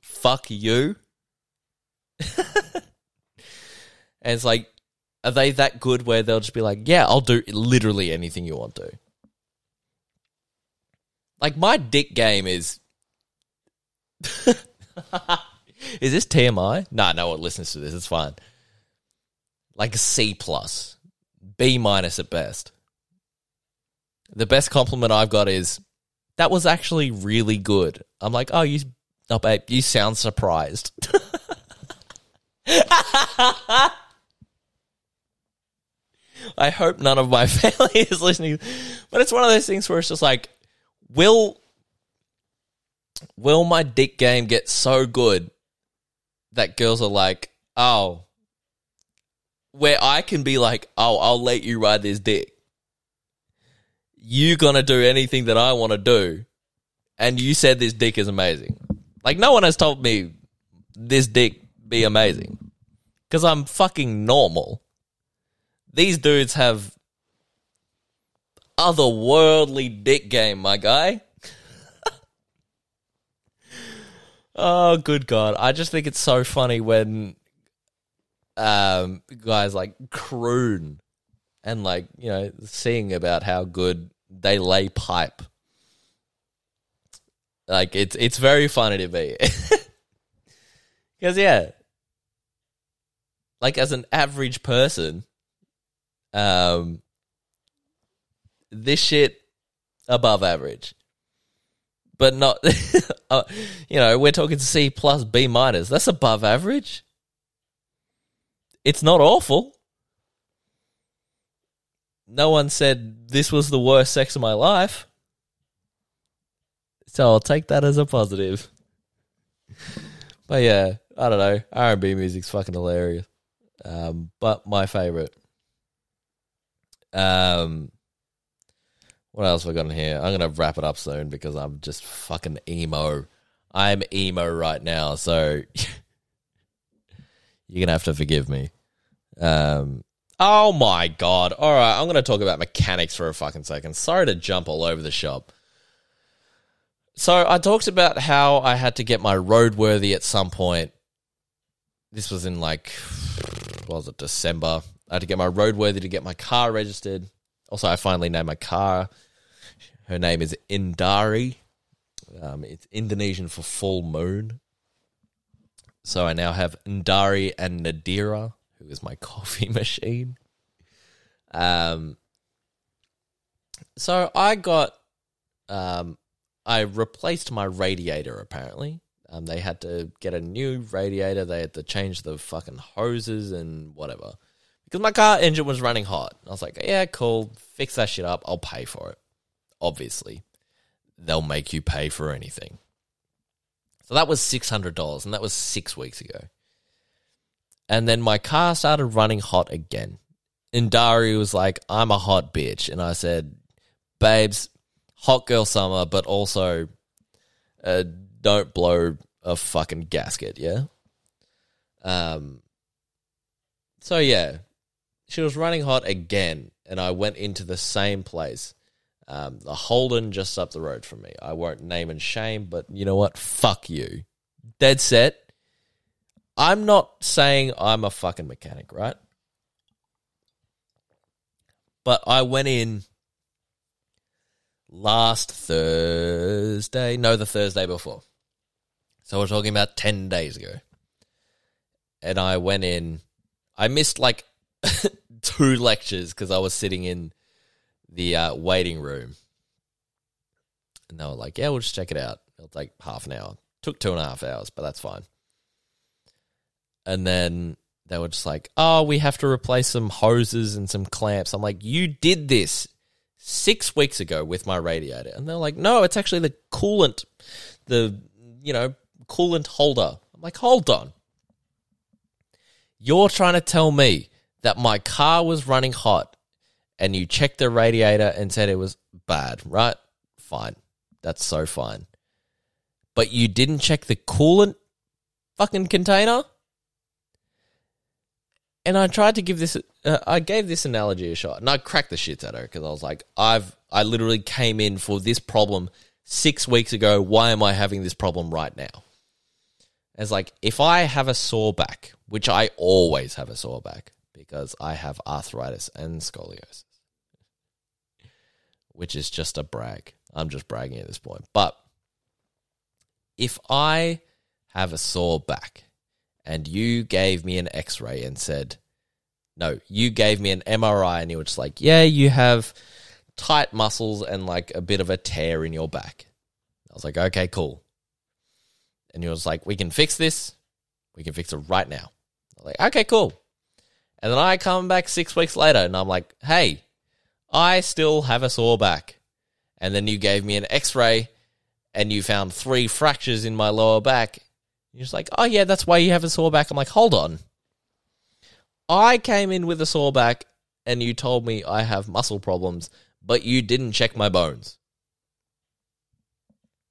fuck you. and it's like, are they that good where they'll just be like, yeah, I'll do literally anything you want to? Like my dick game is. is this TMI? Nah, no one listens to this. It's fine. Like C plus, B minus at best. The best compliment I've got is that was actually really good. I'm like, oh, you, oh, babe, you sound surprised. I hope none of my family is listening, but it's one of those things where it's just like, will will my dick game get so good that girls are like, oh, where I can be like, oh, I'll let you ride this dick. You gonna do anything that I want to do, and you said this dick is amazing. Like no one has told me this dick be amazing because I'm fucking normal. These dudes have otherworldly dick game, my guy. oh, good God. I just think it's so funny when um, guys like croon and like, you know, sing about how good they lay pipe. Like it's it's very funny to me. Cuz yeah. Like as an average person, um this shit above average. But not, uh, you know, we're talking C plus B minus. That's above average. It's not awful. No one said this was the worst sex of my life. So I'll take that as a positive. But yeah, I don't know. R and B music's fucking hilarious. Um, but my favorite. Um, what else I got in here? I'm gonna wrap it up soon because I'm just fucking emo. I'm emo right now, so you're gonna have to forgive me. Um, oh my god! All right, I'm gonna talk about mechanics for a fucking second. Sorry to jump all over the shop. So I talked about how I had to get my roadworthy at some point. This was in like, was it, December? I had to get my roadworthy to get my car registered. Also, I finally named my car. Her name is Indari. Um, it's Indonesian for full moon. So I now have Indari and Nadira, who is my coffee machine. Um, so I got, um, I replaced my radiator apparently. Um, they had to get a new radiator. They had to change the fucking hoses and whatever because my car engine was running hot. I was like, yeah, cool, fix that shit up. I'll pay for it. Obviously, they'll make you pay for anything. So that was six hundred dollars, and that was six weeks ago. And then my car started running hot again. Indari was like, I'm a hot bitch. And I said, babes, hot girl summer, but also uh, don't blow a fucking gasket, yeah? Um, so yeah, she was running hot again, and I went into the same place. Um, the Holden just up the road from me. I won't name and shame, but you know what? Fuck you. Dead set. I'm not saying I'm a fucking mechanic, right? But I went in last Thursday. No, the Thursday before. So we're talking about 10 days ago. And I went in. I missed like two lectures because I was sitting in the uh, waiting room. And they were like, yeah, we'll just check it out. It'll take half an hour. Took two and a half hours, but that's fine. And then they were just like, oh, we have to replace some hoses and some clamps. I'm like, you did this six weeks ago with my radiator. And they're like, no, it's actually the coolant, the, you know, coolant holder. I'm like, hold on. You're trying to tell me that my car was running hot and you checked the radiator and said it was bad, right? Fine. That's so fine. But you didn't check the coolant fucking container? And I tried to give this, uh, I gave this analogy a shot, and I cracked the shit at her because I was like, I've, I literally came in for this problem six weeks ago. Why am I having this problem right now? It's like if I have a sore back, which I always have a sore back because I have arthritis and scoliosis, which is just a brag. I'm just bragging at this point. But if I have a sore back and you gave me an x ray and said, no, you gave me an MRI and you were just like, yeah, you have tight muscles and like a bit of a tear in your back. I was like, okay, cool. And you was like, we can fix this. We can fix it right now. Like, okay, cool. And then I come back six weeks later and I'm like, hey, I still have a sore back. And then you gave me an x ray and you found three fractures in my lower back. You're just like, oh, yeah, that's why you have a sore back. I'm like, hold on. I came in with a sore back and you told me I have muscle problems, but you didn't check my bones.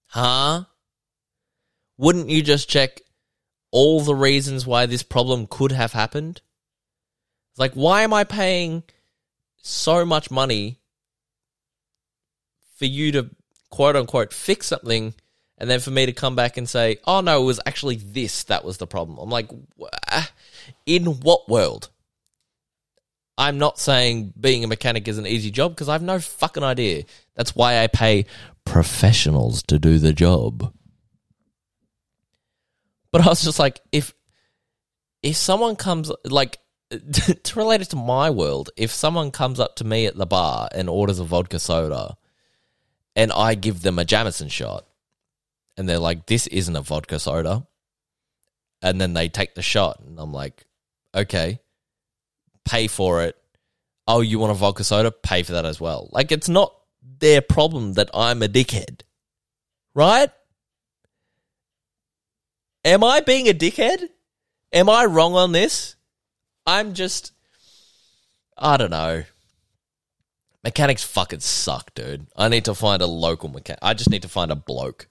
Huh? Wouldn't you just check all the reasons why this problem could have happened? Like, why am I paying so much money for you to quote unquote fix something and then for me to come back and say, oh no, it was actually this that was the problem? I'm like, in what world? I'm not saying being a mechanic is an easy job because I have no fucking idea. That's why I pay professionals to do the job. But I was just like, if if someone comes like to relate it to my world, if someone comes up to me at the bar and orders a vodka soda, and I give them a Jameson shot, and they're like, "This isn't a vodka soda," and then they take the shot, and I'm like, "Okay, pay for it." Oh, you want a vodka soda? Pay for that as well. Like, it's not their problem that I'm a dickhead, right? Am I being a dickhead? Am I wrong on this? I'm just. I don't know. Mechanics fucking suck, dude. I need to find a local mechanic. I just need to find a bloke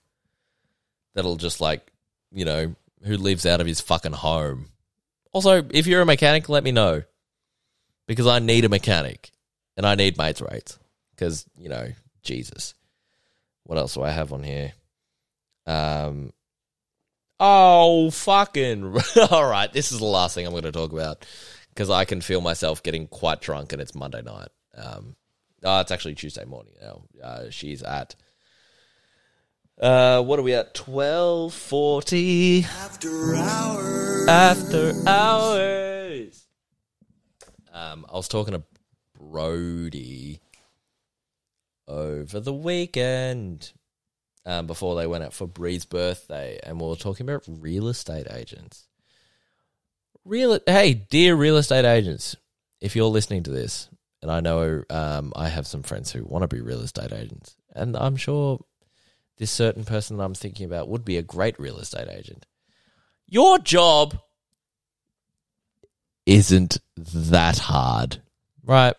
that'll just like, you know, who lives out of his fucking home. Also, if you're a mechanic, let me know. Because I need a mechanic and I need mates rates. Because, you know, Jesus. What else do I have on here? Um, Oh, fucking. All right. This is the last thing I'm going to talk about because I can feel myself getting quite drunk and it's Monday night. Um, oh, it's actually Tuesday morning now. Uh, she's at. Uh, what are we at? Twelve forty. After hours. After hours. Um, I was talking to Brody over the weekend. Um, before they went out for Bree's birthday, and we were talking about real estate agents. Real, hey, dear real estate agents, if you're listening to this, and I know um, I have some friends who want to be real estate agents, and I'm sure this certain person that I'm thinking about would be a great real estate agent. Your job isn't that hard, right?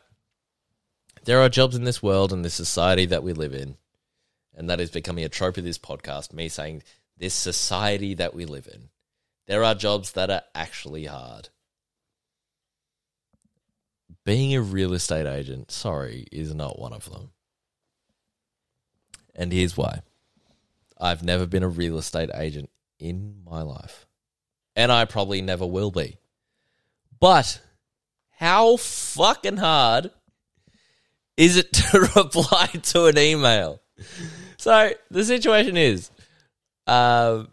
There are jobs in this world and this society that we live in, and that is becoming a trope of this podcast. Me saying this society that we live in. There are jobs that are actually hard. Being a real estate agent, sorry, is not one of them. And here's why I've never been a real estate agent in my life. And I probably never will be. But how fucking hard is it to reply to an email? So the situation is, uh,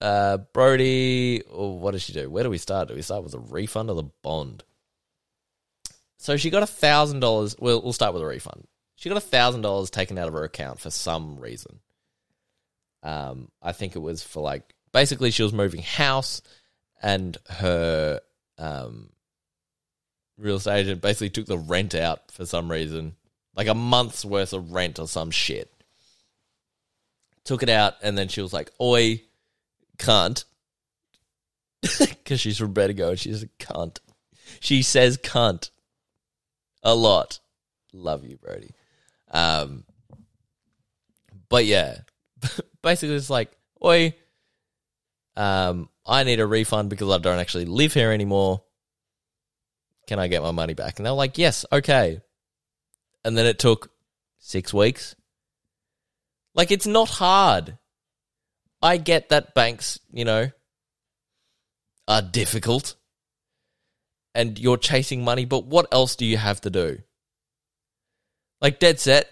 uh, Brody, what does she do? Where do we start? Do we start with a refund or the bond? So she got a thousand dollars. Well, we'll start with a refund. She got a thousand dollars taken out of her account for some reason. Um, I think it was for like basically she was moving house, and her um real estate agent basically took the rent out for some reason, like a month's worth of rent or some shit. Took it out, and then she was like, "Oi, cunt," because she's from Bendigo and she's a cunt. She says cunt a lot. Love you, Brody. Um, but yeah, basically it's like, oi, um, I need a refund because I don't actually live here anymore. Can I get my money back? And they're like, yes, okay. And then it took six weeks. Like, it's not hard. I get that banks, you know, are difficult and you're chasing money, but what else do you have to do? Like, dead set,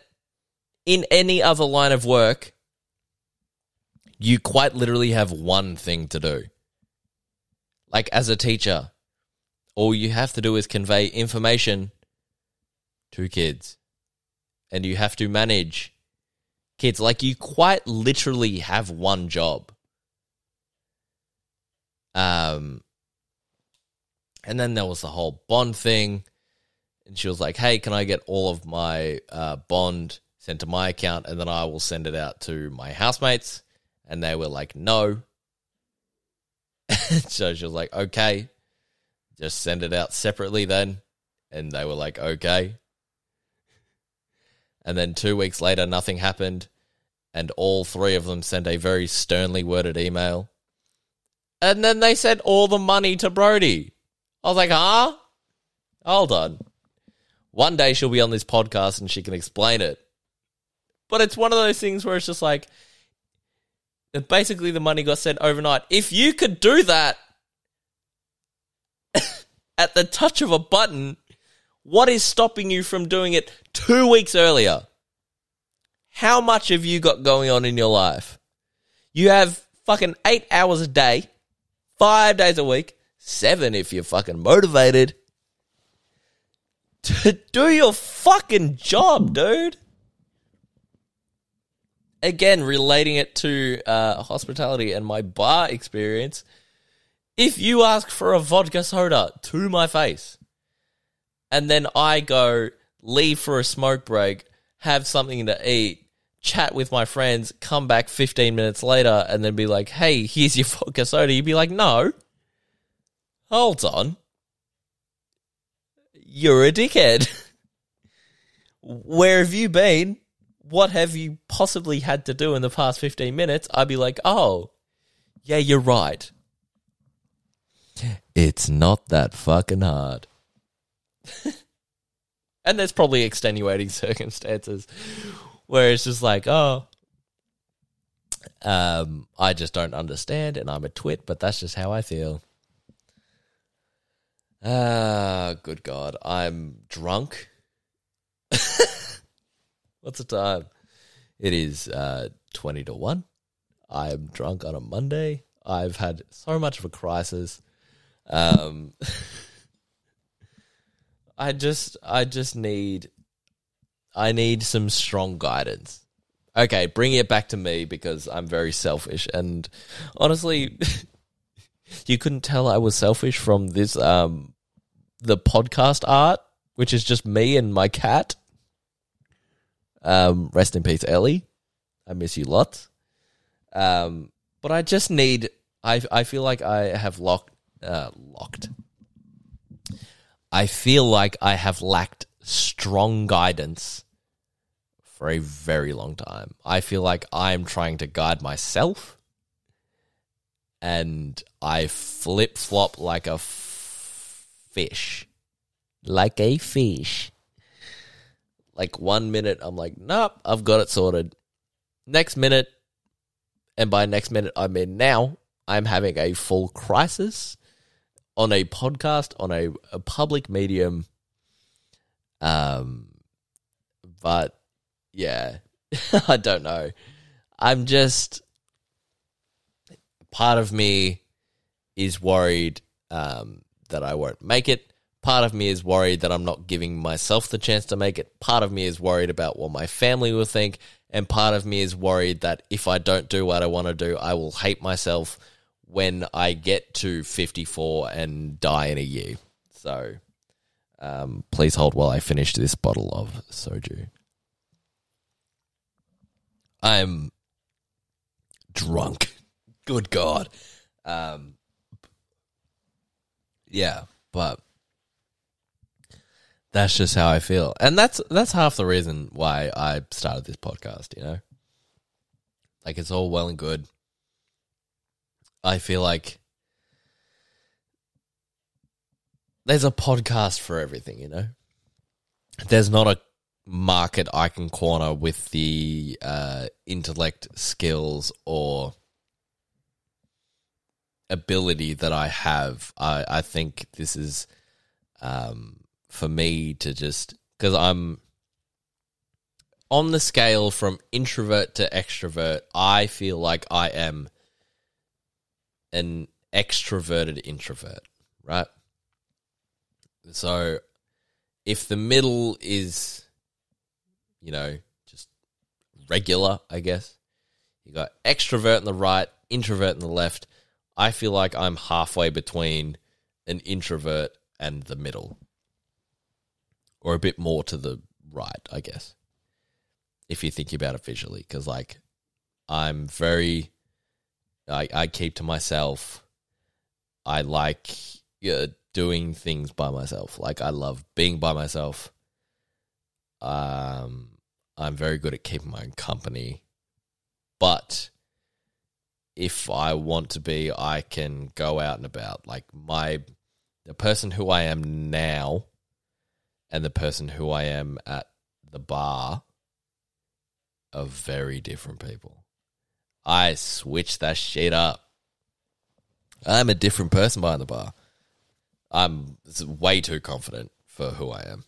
in any other line of work, you quite literally have one thing to do. Like, as a teacher, all you have to do is convey information to kids. And you have to manage kids. Like, you quite literally have one job. Um, and then there was the whole bond thing. And she was like, hey, can I get all of my uh, bond sent to my account and then I will send it out to my housemates? And they were like, no. so she was like, okay, just send it out separately then. And they were like, okay. And then two weeks later, nothing happened. And all three of them sent a very sternly worded email. And then they sent all the money to Brody. I was like, huh? Hold on. One day she'll be on this podcast and she can explain it. But it's one of those things where it's just like, basically the money got sent overnight. If you could do that at the touch of a button, what is stopping you from doing it two weeks earlier? How much have you got going on in your life? You have fucking eight hours a day, five days a week, seven if you're fucking motivated to do your fucking job, dude. Again, relating it to uh, hospitality and my bar experience. If you ask for a vodka soda to my face, and then I go leave for a smoke break, have something to eat, chat with my friends, come back 15 minutes later, and then be like, hey, here's your vodka soda, you'd be like, no. Hold on. You're a dickhead. Where have you been? What have you possibly had to do in the past 15 minutes? I'd be like, oh, yeah, you're right. It's not that fucking hard. and there's probably extenuating circumstances where it's just like, oh, um, I just don't understand and I'm a twit, but that's just how I feel. Ah, good God. I'm drunk. What's the time? It is uh, 20 to 1. I am drunk on a Monday. I've had so much of a crisis. Um, I just, I just need, I need some strong guidance. okay, bring it back to me because I'm very selfish. And honestly, you couldn't tell I was selfish from this um the podcast art, which is just me and my cat. Um, rest in peace, Ellie. I miss you lots. Um, but I just need. I I feel like I have locked uh, locked. I feel like I have lacked strong guidance for a very long time. I feel like I'm trying to guide myself, and I flip flop like a f- fish, like a fish. Like one minute, I'm like, nope, I've got it sorted. Next minute, and by next minute, I mean now, I'm having a full crisis on a podcast, on a, a public medium. Um, but yeah, I don't know. I'm just part of me is worried um, that I won't make it. Part of me is worried that I'm not giving myself the chance to make it. Part of me is worried about what my family will think. And part of me is worried that if I don't do what I want to do, I will hate myself when I get to 54 and die in a year. So um, please hold while I finish this bottle of soju. I'm drunk. Good God. Um, yeah, but that's just how I feel, and that's that's half the reason why I started this podcast. You know, like it's all well and good. I feel like there's a podcast for everything. You know, there's not a market I can corner with the uh, intellect, skills, or ability that I have. I, I think this is um, for me to just because I'm on the scale from introvert to extrovert. I feel like I am an extroverted introvert, right? So if the middle is, you know, just regular, I guess, you got extrovert on the right, introvert on the left. I feel like I'm halfway between an introvert and the middle, or a bit more to the right, I guess, if you think about it visually. Because, like, I'm very, I, I keep to myself. I like uh, doing things by myself. Like, I love being by myself. Um, I'm very good at keeping my own company, but if I want to be, I can go out and about. Like my the person who I am now and the person who I am at the bar are very different people. I switch that shit up. I'm a different person behind the bar. I'm way too confident for who I am.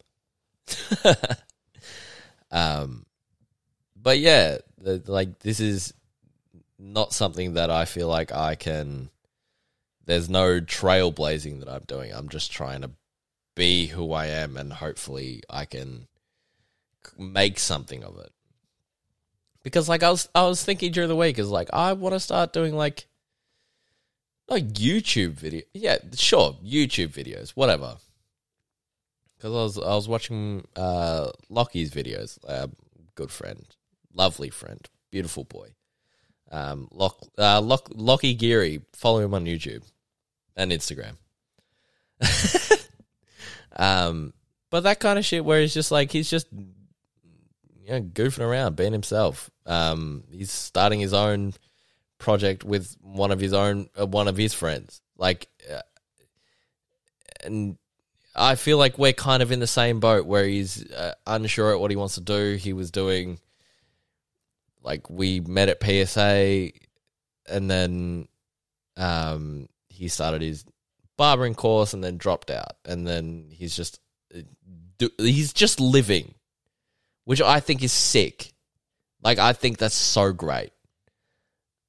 um, but yeah, the, like this is not something that I feel like I can. There's no trailblazing that I'm doing. I'm just trying to be who I am, and hopefully, I can make something of it. Because, like, I was, I was thinking during the week, is like, I want to start doing like, like YouTube video. Yeah, sure, YouTube videos, whatever. Because I was, I was watching uh, Lockie's videos. Uh, good friend, lovely friend, beautiful boy um, Lock, uh, Lock, Lockie Geary. Follow him on YouTube and Instagram. um, but that kind of shit where he's just like he's just you know goofing around, being himself. Um, he's starting his own project with one of his own uh, one of his friends. Like, uh, and I feel like we're kind of in the same boat where he's uh, unsure at what he wants to do. He was doing like we met at PSA, and then um, he started his barbering course, and then dropped out, and then he's just he's just living, which I think is sick. Like I think that's so great.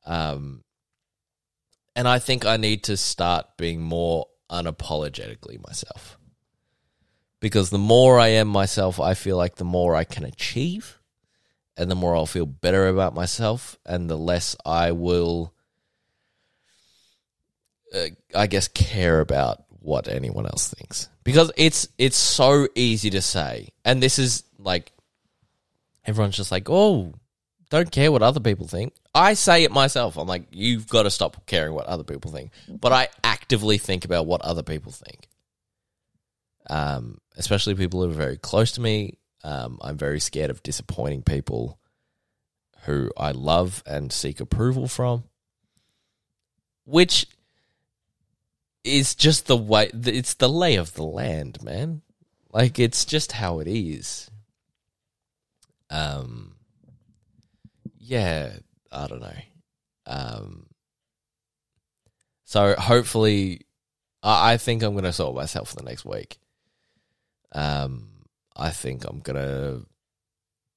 Um, and I think I need to start being more unapologetically myself. Because the more I am myself, I feel like the more I can achieve and the more I'll feel better about myself, and the less I will, uh, I guess, care about what anyone else thinks. Because it's it's so easy to say, and this is like everyone's just like, oh, don't care what other people think. I say it myself. I'm like, you've got to stop caring what other people think. But I actively think about what other people think. Um, especially people who are very close to me. Um, I'm very scared of disappointing people who I love and seek approval from, which is just the way, it's the lay of the land, man. Like, it's just how it is. Um, yeah, I don't know. Um, so hopefully, I, I think I'm going to sort myself for the next week. Um, I think I'm gonna.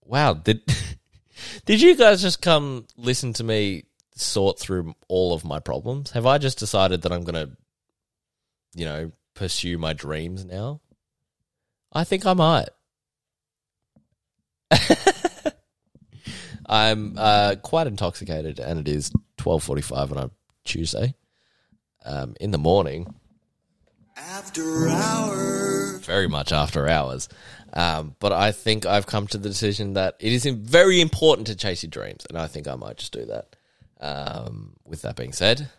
Wow did did you guys just come listen to me sort through all of my problems? Have I just decided that I'm gonna, you know, pursue my dreams now? I think I might. I'm uh, quite intoxicated, and it is twelve forty-five on a Tuesday um, in the morning. After hours. Very much after hours, um, but I think I've come to the decision that it is very important to chase your dreams, and I think I might just do that. Um, with that being said,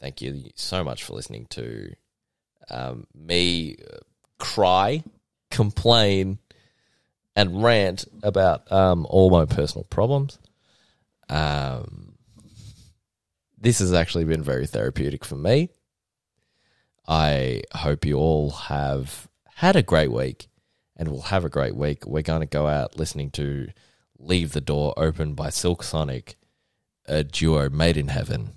thank you so much for listening to um, me cry, complain, and rant about um, all my personal problems. Um, this has actually been very therapeutic for me. I hope you all have had a great week and will have a great week. We're going to go out listening to Leave the Door Open by Silk Sonic, a duo made in heaven.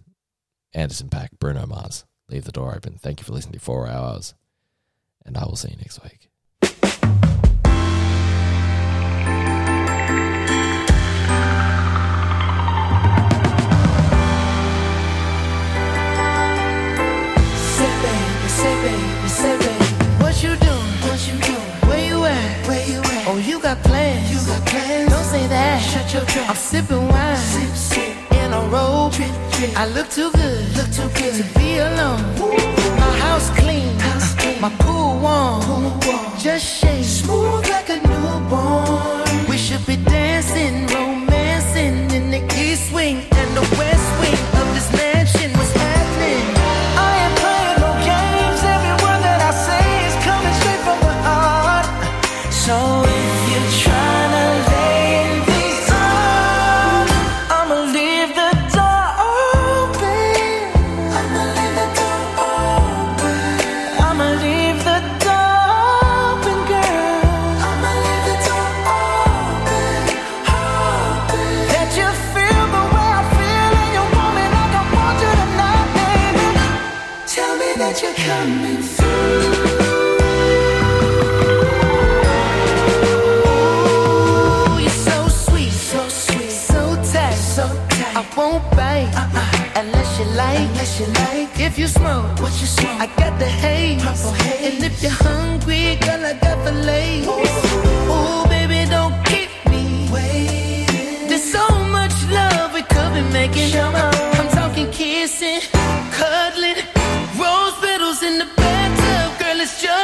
Anderson .Paak, Bruno Mars. Leave the door open. Thank you for listening to Four Hours, and I will see you next week. I'm sipping wine. Sip, sip. In a robe. I look too good. Look too good to be alone. My house clean. House clean. My pool warm. Pool warm. Just shake. Smooth like a newborn. We should be dancing, romancing in the east wing and the west what you like. If you smoke, what you smoke. I got the haze. Purple haze. And if you're hungry, girl, I got the lace. Ooh, Ooh baby, don't keep me waiting. There's so much love we could be making. I'm talking kissing, cuddling, rose petals in the bathtub, girl, it's just.